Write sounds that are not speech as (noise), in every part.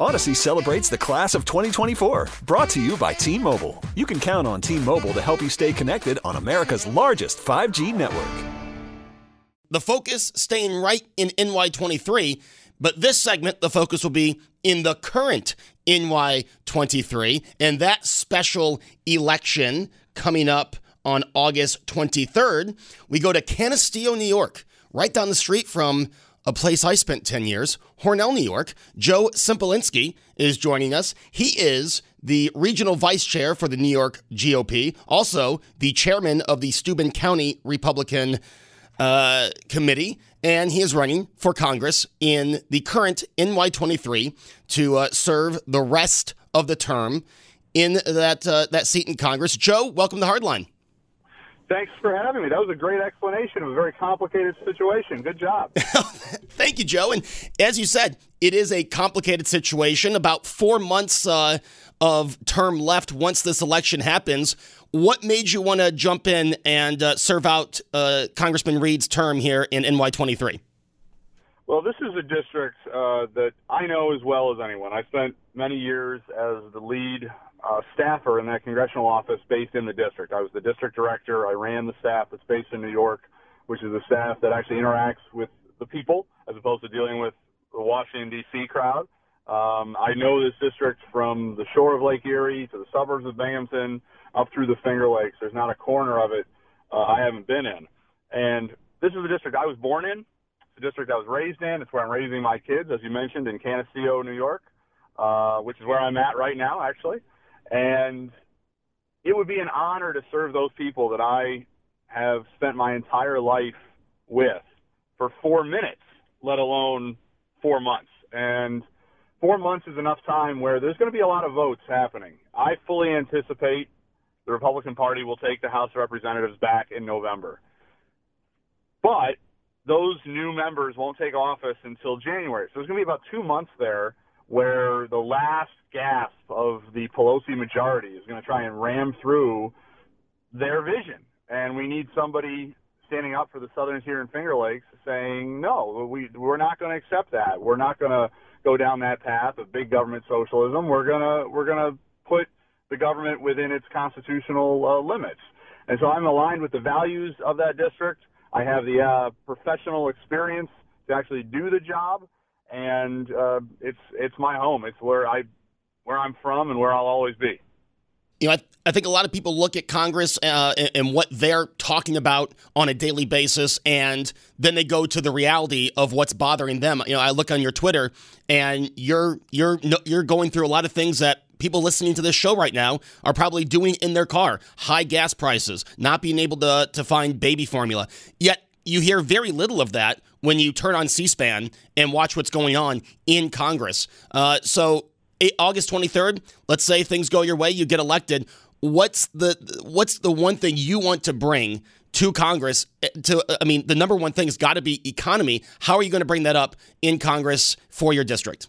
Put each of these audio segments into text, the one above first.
Odyssey celebrates the class of 2024, brought to you by T Mobile. You can count on T Mobile to help you stay connected on America's largest 5G network. The focus staying right in NY23, but this segment, the focus will be in the current NY23 and that special election coming up on August 23rd. We go to Canisteo, New York, right down the street from a place I spent 10 years, Hornell, New York. Joe Sempolinski is joining us. He is the regional vice chair for the New York GOP, also the chairman of the Steuben County Republican uh, Committee, and he is running for Congress in the current NY23 to uh, serve the rest of the term in that uh, that seat in Congress. Joe, welcome to Hardline. Thanks for having me. That was a great explanation of a very complicated situation. Good job. (laughs) Thank you, Joe. And as you said, it is a complicated situation. About four months uh, of term left once this election happens. What made you want to jump in and uh, serve out uh, Congressman Reed's term here in NY23? Well, this is a district uh, that I know as well as anyone. I spent many years as the lead uh, staffer in that congressional office based in the district. I was the district director. I ran the staff that's based in New York, which is a staff that actually interacts with the people as opposed to dealing with the Washington, D.C. crowd. Um, I know this district from the shore of Lake Erie to the suburbs of Binghamton up through the Finger Lakes. There's not a corner of it uh, I haven't been in. And this is the district I was born in. It's the district I was raised in. It's where I'm raising my kids, as you mentioned, in Canisteo, New York, uh, which is where I'm at right now, actually. And it would be an honor to serve those people that I have spent my entire life with for four minutes, let alone four months. And four months is enough time where there's going to be a lot of votes happening. I fully anticipate the Republican Party will take the House of Representatives back in November. But those new members won't take office until January. So there's going to be about two months there where the last gasp of the Pelosi majority is going to try and ram through their vision. And we need somebody standing up for the Southerners here in Finger Lakes saying, no, we, we're not going to accept that. We're not going to go down that path of big government socialism. We're going to, we're going to put the government within its constitutional uh, limits. And so I'm aligned with the values of that district. I have the uh, professional experience to actually do the job, and uh, it's it's my home. It's where I where I'm from and where I'll always be. You know, I, I think a lot of people look at Congress uh, and, and, what they're talking about on a daily basis, and then they go to the reality of what's bothering them. You know, I look on your Twitter, and you're you're you're going through a lot of things that people listening to this show right now are probably doing in their car. High gas prices, not being able to to find baby formula. Yet you hear very little of that when you turn on C-SPAN and watch what's going on in Congress. Uh, so August 23rd, let's say things go your way, you get elected. What's the what's the one thing you want to bring to Congress? Eh, to I mean, the number one thing has got to be economy. How are you going to bring that up in Congress for your district?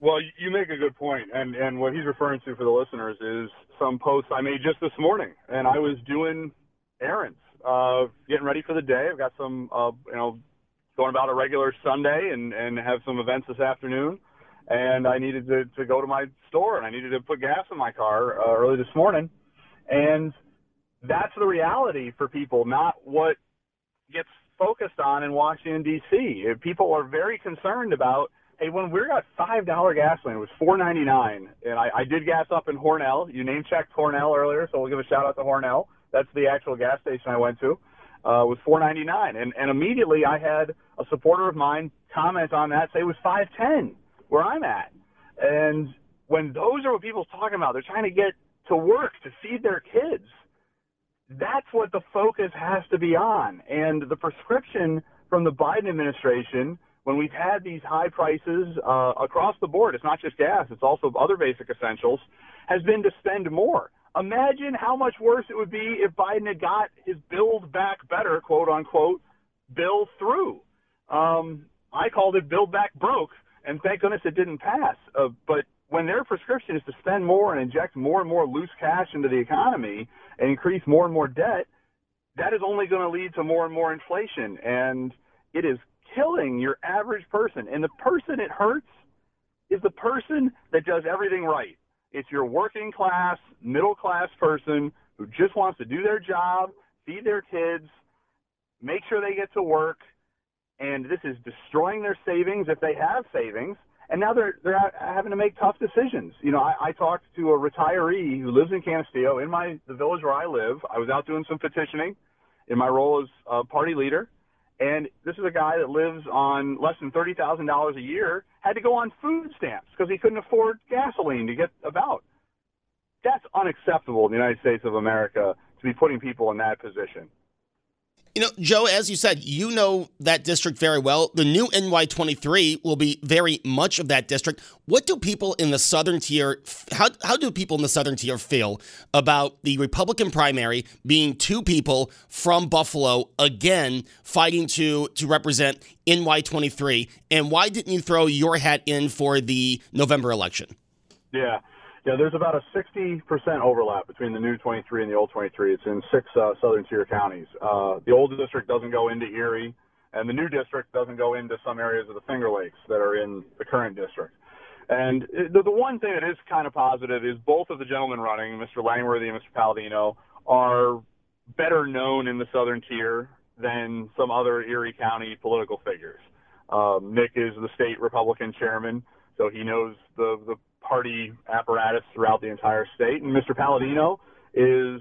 Well, you make a good point, and and what he's referring to for the listeners is some posts I made just this morning, and I was doing errands, uh, getting ready for the day. I've got some, uh, you know, going about a regular Sunday, and and have some events this afternoon and I needed to, to go to my store and I needed to put gas in my car uh, early this morning. And that's the reality for people, not what gets focused on in Washington D.C. People are very concerned about. Hey, when we got five dollar gasoline, it was four ninety nine, and I, I did gas up in Hornell. You name checked Hornell earlier, so we'll give a shout out to Hornell. That's the actual gas station I went to. Uh, was four ninety nine, and and immediately I had a supporter of mine comment on that, say it was five ten where I'm at. And when those are what people's talking about, they're trying to get to work to feed their kids. That's what the focus has to be on. And the prescription from the Biden administration when we've had these high prices uh, across the board, it's not just gas, it's also other basic essentials, has been to spend more. Imagine how much worse it would be if Biden had got his build back better, quote unquote, bill through. Um, I called it build back broke, and thank goodness it didn't pass. Uh, but when their prescription is to spend more and inject more and more loose cash into the economy and increase more and more debt, that is only going to lead to more and more inflation. And it is killing your average person. And the person it hurts is the person that does everything right. It's your working class, middle class person who just wants to do their job, feed their kids, make sure they get to work, and this is destroying their savings if they have savings. And now they're they're having to make tough decisions. You know, I, I talked to a retiree who lives in Canisteo, in my the village where I live. I was out doing some petitioning in my role as a party leader, and this is a guy that lives on less than thirty thousand dollars a year. Had to go on food stamps because he couldn't afford gasoline to get about. That's unacceptable in the United States of America to be putting people in that position. You know, Joe, as you said, you know that district very well. The new NY23 will be very much of that district. What do people in the southern tier, how, how do people in the southern tier feel about the Republican primary being two people from Buffalo again fighting to, to represent NY23? And why didn't you throw your hat in for the November election? Yeah. Yeah, there's about a 60% overlap between the new 23 and the old 23. It's in six uh, southern tier counties. Uh, the old district doesn't go into Erie, and the new district doesn't go into some areas of the Finger Lakes that are in the current district. And the, the one thing that is kind of positive is both of the gentlemen running, Mr. Langworthy and Mr. Palladino, are better known in the southern tier than some other Erie County political figures. Um, Nick is the state Republican chairman, so he knows the, the party apparatus throughout the entire state. And Mr. Palladino is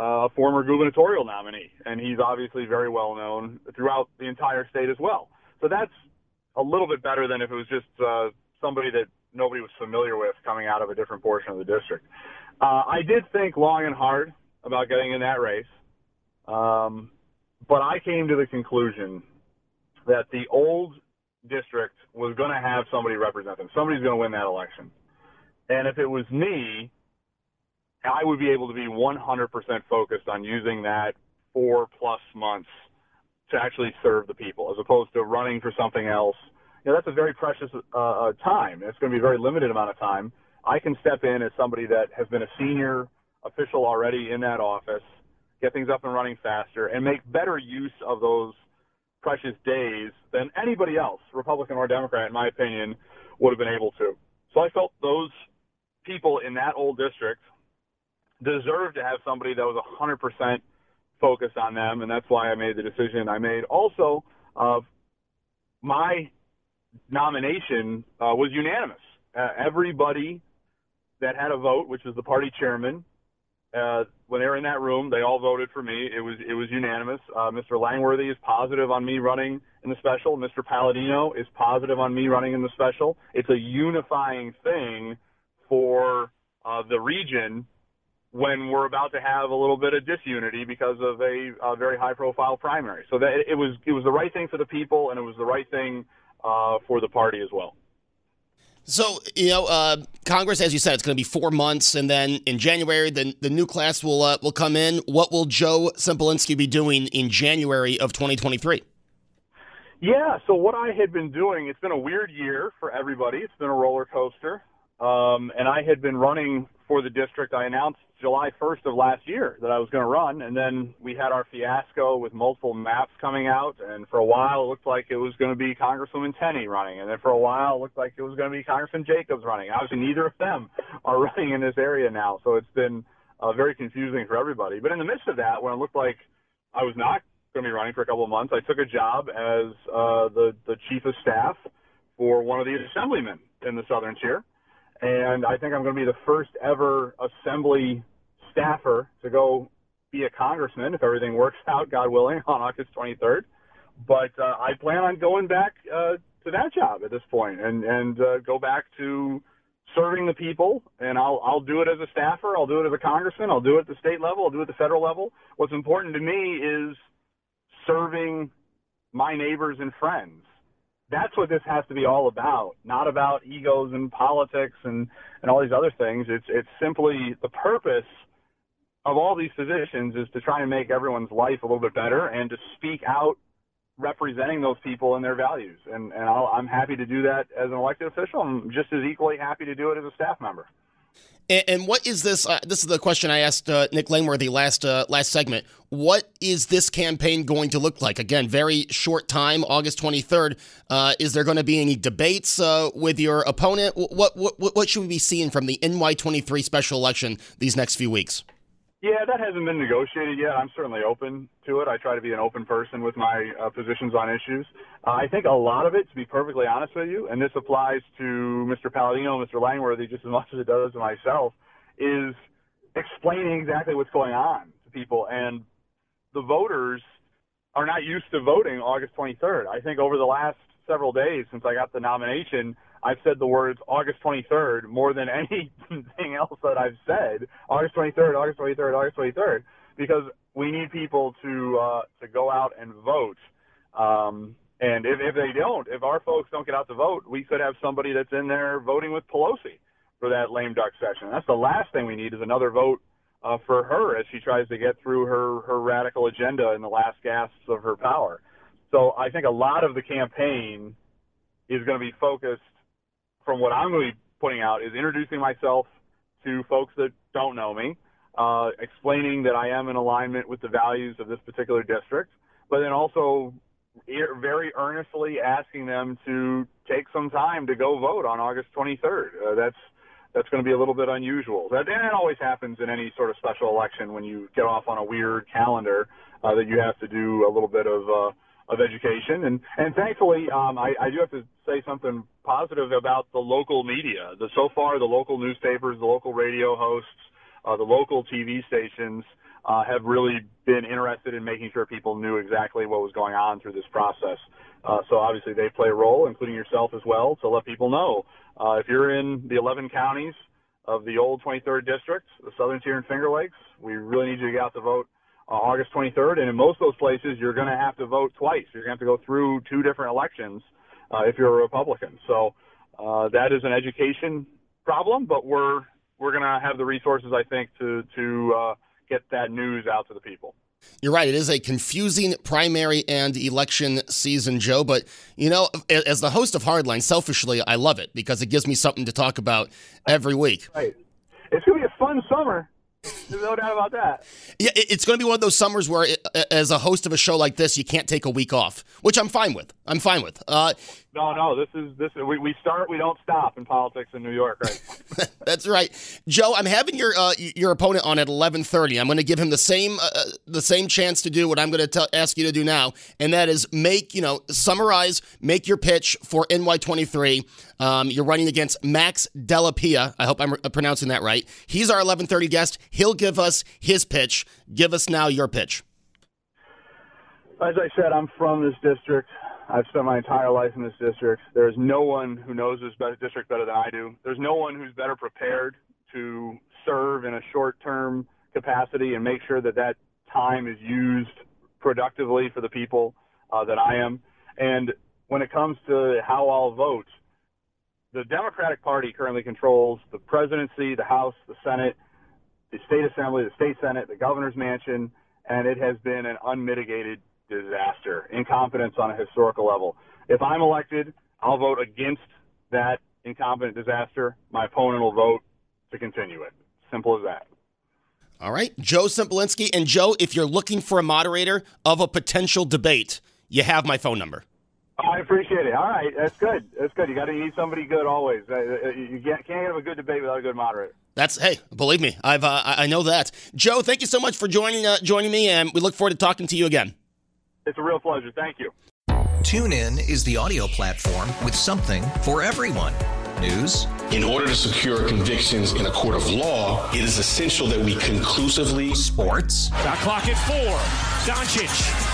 uh, a former gubernatorial nominee, and he's obviously very well known throughout the entire state as well. So that's a little bit better than if it was just uh, somebody that nobody was familiar with coming out of a different portion of the district. Uh, I did think long and hard about getting in that race, um, but I came to the conclusion that the old district was going to have somebody represent them. Somebody's going to win that election. And if it was me, I would be able to be 100% focused on using that four plus months to actually serve the people as opposed to running for something else. You know, that's a very precious uh, uh time. It's going to be a very limited amount of time. I can step in as somebody that has been a senior official already in that office, get things up and running faster, and make better use of those precious days than anybody else, Republican or Democrat, in my opinion, would have been able to. So I felt those people in that old district deserve to have somebody that was 100% focused on them, and that's why I made the decision I made. Also, uh, my nomination uh, was unanimous. Uh, everybody that had a vote, which was the party chairman, uh, when they were in that room, they all voted for me. It was it was unanimous. Uh, Mr. Langworthy is positive on me running in the special. Mr. Palladino is positive on me running in the special. It's a unifying thing for uh, the region when we're about to have a little bit of disunity because of a, a very high-profile primary. So that it was it was the right thing for the people, and it was the right thing uh, for the party as well. So you know, uh, Congress, as you said, it's going to be four months, and then in January, the the new class will uh, will come in. What will Joe Sempolinski be doing in January of 2023? Yeah, so what I had been doing, it's been a weird year for everybody. It's been a roller coaster. Um, and I had been running for the district. I announced July 1st of last year that I was going to run, and then we had our fiasco with multiple maps coming out. And for a while, it looked like it was going to be Congresswoman Tenney running, and then for a while, it looked like it was going to be Congressman Jacobs running. Obviously, neither of them are (laughs) running in this area now, so it's been uh, very confusing for everybody. But in the midst of that, when it looked like I was not going to be running for a couple of months, I took a job as uh, the the chief of staff for one of the assemblymen in the Southern Tier and I think I'm going to be the first ever assembly staffer to go be a congressman if everything works (laughs) out, God willing, on August 23rd. But uh, I plan on going back uh, to that job at this point and and uh, go back to serving the people. And I'll I'll do it as a staffer. I'll do it as a congressman. I'll do it at the state level. I'll do it at the federal level. What's important to me is serving my neighbors and friends that's what this has to be all about, not about egos and politics and, and all these other things. It's, it's simply the purpose of all these positions is to try and make everyone's life a little bit better and to speak out representing those people and their values. And, and i I'm happy to do that as an elected official. I'm just as equally happy to do it as a staff member. And, and what is this? Uh, this is the question I asked uh, Nick Langworthy last uh, last segment. What is this campaign going to look like? Again, very short time, August 23rd. Uh, is there going to be any debates uh, with your opponent? What, what what should we be seeing from the NY23 special election these next few weeks? Yeah, that hasn't been negotiated yet. I'm certainly open to it. I try to be an open person with my uh, positions on issues. Uh, I think a lot of it, to be perfectly honest with you, and this applies to Mr. Palladino, Mr. Langworthy, just as much as it does to myself, is explaining exactly what's going on to people. And the voters are not used to voting August 23rd. I think over the last several days since I got the nomination, I've said the words August 23rd more than (laughs) anything else that I've said. August 23rd, August 23rd, August 23rd, because we need people to uh, to go out and vote. Um, and if, if they don't, if our folks don't get out to vote, we could have somebody that's in there voting with Pelosi for that lame duck session. That's the last thing we need is another vote uh, for her as she tries to get through her her radical agenda in the last gasps of her power. So I think a lot of the campaign is going to be focused, from what I'm going to be putting out, is introducing myself to folks that don't know me, uh, explaining that I am in alignment with the values of this particular district, but then also very earnestly asking them to take some time to go vote on August 23rd. Uh, that's that's going to be a little bit unusual. That, and it always happens in any sort of special election when you get off on a weird calendar uh, that you have to do a little bit of uh, of education. And, and thankfully, um, I, I do have to say something positive about the local media. The, so far, the local newspapers, the local radio hosts, uh, the local TV stations uh, have really been interested in making sure people knew exactly what was going on through this process. Uh, so obviously they play a role, including yourself as well, to let people know. Uh, if you're in the 11 counties of the old 23rd district, the Southern Tier and Finger Lakes, we really need you to get out to vote uh, August 23rd. And in most of those places, you're going to have to vote twice. You're going to have to go through two different elections uh, if you're a Republican. So uh, that is an education problem, but we're we're going to have the resources, I think, to to uh, get that news out to the people. You're right. It is a confusing primary and election season, Joe. But, you know, as the host of Hardline, selfishly, I love it because it gives me something to talk about every week. Right. It's going to be a fun summer. (laughs) There's no doubt about that. Yeah, it's going to be one of those summers where, it, as a host of a show like this, you can't take a week off, which I'm fine with. I'm fine with. Uh, no, no, this is this. Is, We, we start, we don't stop in politics in New York, right? (laughs) That's right, Joe. I'm having your uh, your opponent on at 11:30. I'm going to give him the same uh, uh, the same chance to do what I'm going to ask you to do now, and that is make you know summarize, make your pitch for NY23. Um, you're running against Max Della Pia. I hope I'm pronouncing that right. He's our 11:30 guest. He'll give us his pitch. Give us now your pitch. As I said, I'm from this district. I've spent my entire life in this district. There's no one who knows this district better than I do. There's no one who's better prepared to serve in a short-term capacity and make sure that that time is used productively for the people uh, that I am. And when it comes to how I'll vote, the Democratic Party currently controls the presidency, the House, the Senate, the state assembly, the state senate, the governor's mansion, and it has been an unmitigated disaster, incompetence on a historical level. If I'm elected, I'll vote against that incompetent disaster. My opponent will vote to continue it. Simple as that. All right. Joe Sempolinski. And Joe, if you're looking for a moderator of a potential debate, you have my phone number. I appreciate it. All right, that's good. That's good. You got to need somebody good always. Uh, uh, you can't have a good debate without a good moderator. That's hey, believe me, I've uh, I know that. Joe, thank you so much for joining uh, joining me, and we look forward to talking to you again. It's a real pleasure. Thank you. TuneIn is the audio platform with something for everyone. News. In order to secure convictions in a court of law, it is essential that we conclusively. Sports. Shot clock at four. Doncic.